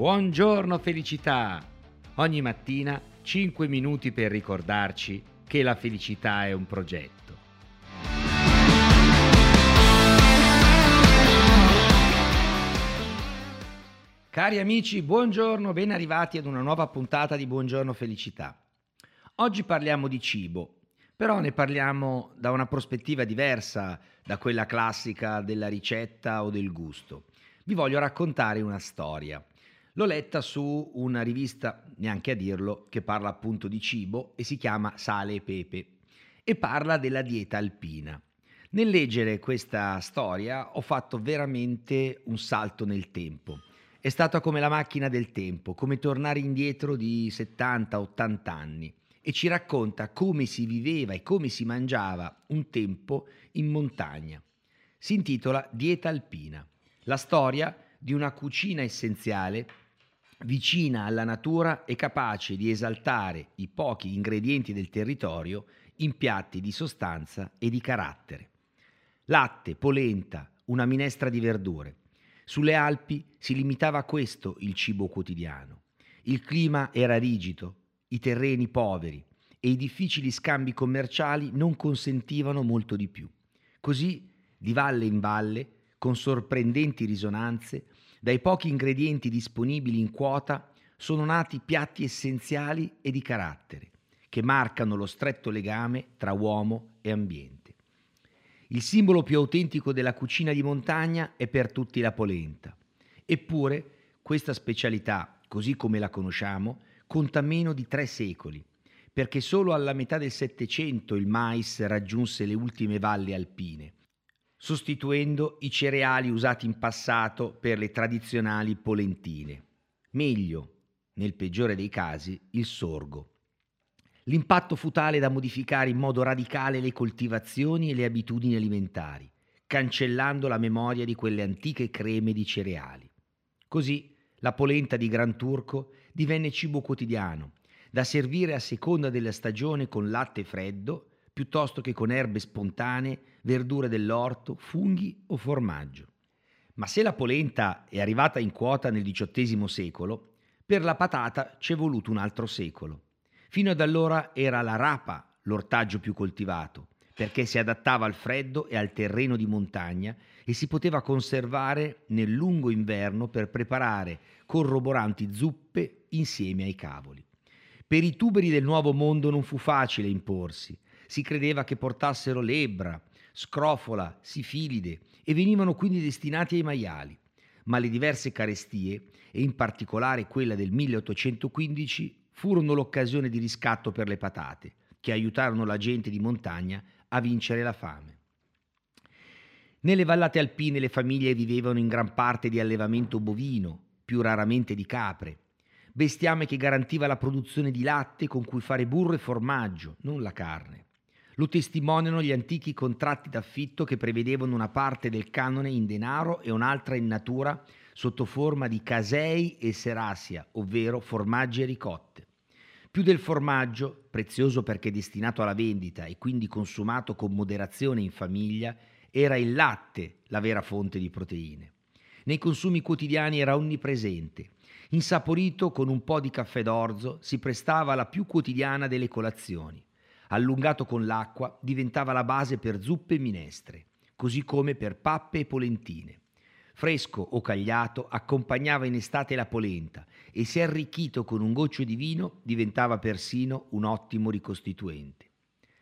Buongiorno felicità! Ogni mattina 5 minuti per ricordarci che la felicità è un progetto. Cari amici, buongiorno, ben arrivati ad una nuova puntata di Buongiorno Felicità. Oggi parliamo di cibo, però ne parliamo da una prospettiva diversa da quella classica della ricetta o del gusto. Vi voglio raccontare una storia. L'ho letta su una rivista, neanche a dirlo, che parla appunto di cibo e si chiama Sale e Pepe e parla della dieta alpina. Nel leggere questa storia ho fatto veramente un salto nel tempo. È stata come la macchina del tempo, come tornare indietro di 70-80 anni e ci racconta come si viveva e come si mangiava un tempo in montagna. Si intitola Dieta alpina, la storia di una cucina essenziale vicina alla natura e capace di esaltare i pochi ingredienti del territorio in piatti di sostanza e di carattere. Latte, polenta, una minestra di verdure. Sulle Alpi si limitava a questo il cibo quotidiano. Il clima era rigido, i terreni poveri e i difficili scambi commerciali non consentivano molto di più. Così, di valle in valle, con sorprendenti risonanze, dai pochi ingredienti disponibili in quota sono nati piatti essenziali e di carattere, che marcano lo stretto legame tra uomo e ambiente. Il simbolo più autentico della cucina di montagna è per tutti la polenta. Eppure questa specialità, così come la conosciamo, conta meno di tre secoli, perché solo alla metà del Settecento il mais raggiunse le ultime valli alpine sostituendo i cereali usati in passato per le tradizionali polentine. Meglio, nel peggiore dei casi, il sorgo. L'impatto fu tale da modificare in modo radicale le coltivazioni e le abitudini alimentari, cancellando la memoria di quelle antiche creme di cereali. Così la polenta di Gran Turco divenne cibo quotidiano, da servire a seconda della stagione con latte freddo piuttosto che con erbe spontanee, verdure dell'orto, funghi o formaggio. Ma se la polenta è arrivata in quota nel XVIII secolo, per la patata c'è voluto un altro secolo. Fino ad allora era la rapa l'ortaggio più coltivato, perché si adattava al freddo e al terreno di montagna e si poteva conservare nel lungo inverno per preparare corroboranti zuppe insieme ai cavoli. Per i tuberi del nuovo mondo non fu facile imporsi, si credeva che portassero lebbra, scrofola, sifilide e venivano quindi destinati ai maiali. Ma le diverse carestie, e in particolare quella del 1815, furono l'occasione di riscatto per le patate, che aiutarono la gente di montagna a vincere la fame. Nelle vallate alpine le famiglie vivevano in gran parte di allevamento bovino, più raramente di capre, bestiame che garantiva la produzione di latte con cui fare burro e formaggio, non la carne. Lo testimoniano gli antichi contratti d'affitto che prevedevano una parte del canone in denaro e un'altra in natura sotto forma di casei e serassia, ovvero formaggi e ricotte. Più del formaggio, prezioso perché destinato alla vendita e quindi consumato con moderazione in famiglia, era il latte la vera fonte di proteine. Nei consumi quotidiani era onnipresente. Insaporito con un po' di caffè d'orzo, si prestava alla più quotidiana delle colazioni allungato con l'acqua, diventava la base per zuppe e minestre, così come per pappe e polentine. Fresco o cagliato accompagnava in estate la polenta e se arricchito con un goccio di vino diventava persino un ottimo ricostituente.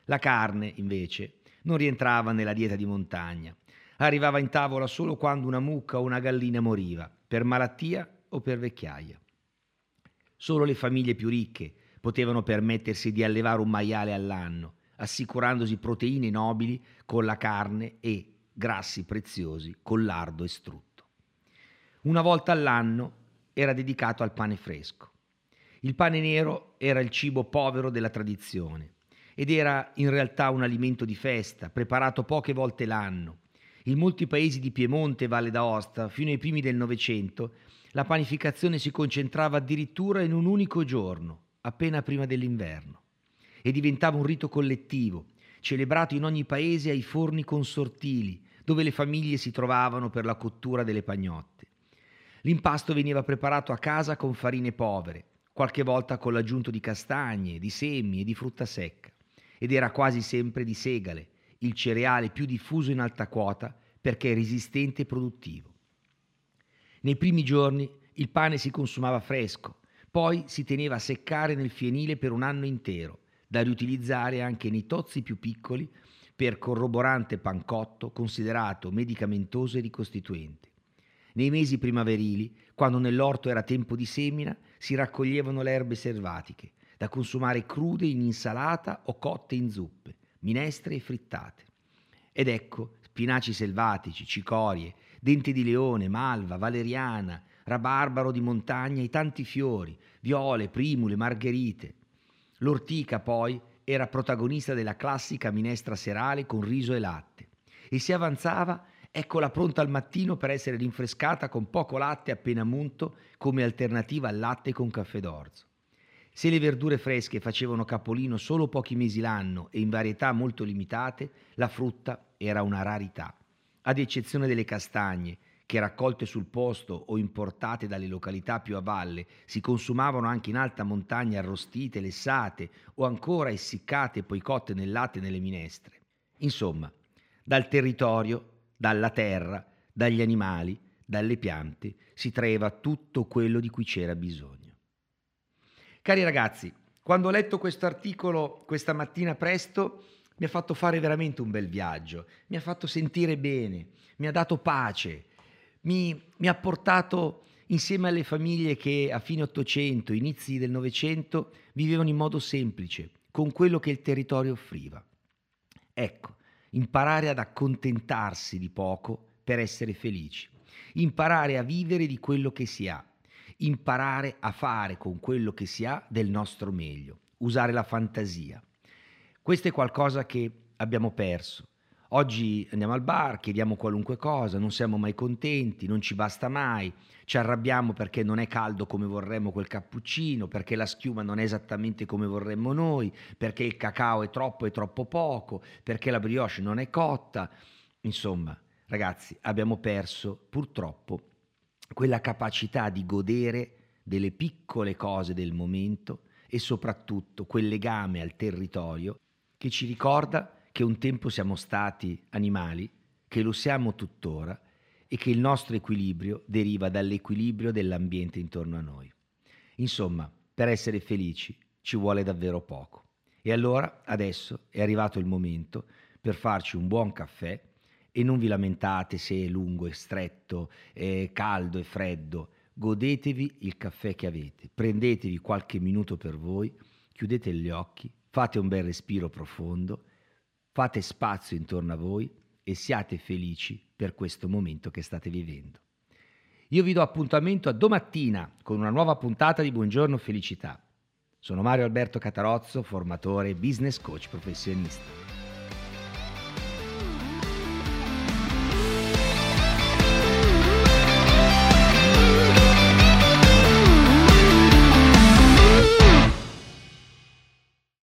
La carne, invece, non rientrava nella dieta di montagna. Arrivava in tavola solo quando una mucca o una gallina moriva, per malattia o per vecchiaia. Solo le famiglie più ricche, potevano permettersi di allevare un maiale all'anno, assicurandosi proteine nobili con la carne e grassi preziosi con lardo e strutto. Una volta all'anno era dedicato al pane fresco. Il pane nero era il cibo povero della tradizione ed era in realtà un alimento di festa, preparato poche volte l'anno. In molti paesi di Piemonte e Valle d'Aosta, fino ai primi del Novecento, la panificazione si concentrava addirittura in un unico giorno, appena prima dell'inverno e diventava un rito collettivo, celebrato in ogni paese ai forni consortili, dove le famiglie si trovavano per la cottura delle pagnotte. L'impasto veniva preparato a casa con farine povere, qualche volta con l'aggiunto di castagne, di semi e di frutta secca, ed era quasi sempre di segale, il cereale più diffuso in alta quota perché resistente e produttivo. Nei primi giorni il pane si consumava fresco, poi si teneva a seccare nel fienile per un anno intero, da riutilizzare anche nei tozzi più piccoli per corroborante pancotto considerato medicamentoso e ricostituente. Nei mesi primaverili, quando nell'orto era tempo di semina, si raccoglievano le erbe selvatiche, da consumare crude in insalata o cotte in zuppe, minestre e frittate. Ed ecco spinaci selvatici, cicorie, dente di leone, malva, valeriana, rabarbaro di montagna e tanti fiori, viole, primule, margherite. L'ortica poi era protagonista della classica minestra serale con riso e latte e si avanzava eccola pronta al mattino per essere rinfrescata con poco latte appena munto come alternativa al latte con caffè d'orzo. Se le verdure fresche facevano capolino solo pochi mesi l'anno e in varietà molto limitate, la frutta era una rarità. Ad eccezione delle castagne, che raccolte sul posto o importate dalle località più a valle, si consumavano anche in alta montagna arrostite, lessate o ancora essiccate e poi cotte nel latte e nelle minestre. Insomma, dal territorio, dalla terra, dagli animali, dalle piante si traeva tutto quello di cui c'era bisogno. Cari ragazzi, quando ho letto questo articolo questa mattina presto, mi ha fatto fare veramente un bel viaggio, mi ha fatto sentire bene, mi ha dato pace, mi, mi ha portato insieme alle famiglie che a fine Ottocento, inizi del Novecento, vivevano in modo semplice, con quello che il territorio offriva. Ecco, imparare ad accontentarsi di poco per essere felici, imparare a vivere di quello che si ha, imparare a fare con quello che si ha del nostro meglio, usare la fantasia. Questo è qualcosa che abbiamo perso. Oggi andiamo al bar, chiediamo qualunque cosa, non siamo mai contenti, non ci basta mai, ci arrabbiamo perché non è caldo come vorremmo quel cappuccino, perché la schiuma non è esattamente come vorremmo noi, perché il cacao è troppo e troppo poco, perché la brioche non è cotta. Insomma, ragazzi, abbiamo perso purtroppo quella capacità di godere delle piccole cose del momento e soprattutto quel legame al territorio che ci ricorda che un tempo siamo stati animali, che lo siamo tuttora e che il nostro equilibrio deriva dall'equilibrio dell'ambiente intorno a noi. Insomma, per essere felici ci vuole davvero poco. E allora adesso è arrivato il momento per farci un buon caffè e non vi lamentate se è lungo e stretto, è caldo e freddo. Godetevi il caffè che avete, prendetevi qualche minuto per voi, chiudete gli occhi, fate un bel respiro profondo, fate spazio intorno a voi e siate felici per questo momento che state vivendo. Io vi do appuntamento a domattina con una nuova puntata di Buongiorno Felicità. Sono Mario Alberto Catarozzo, formatore e business coach professionista.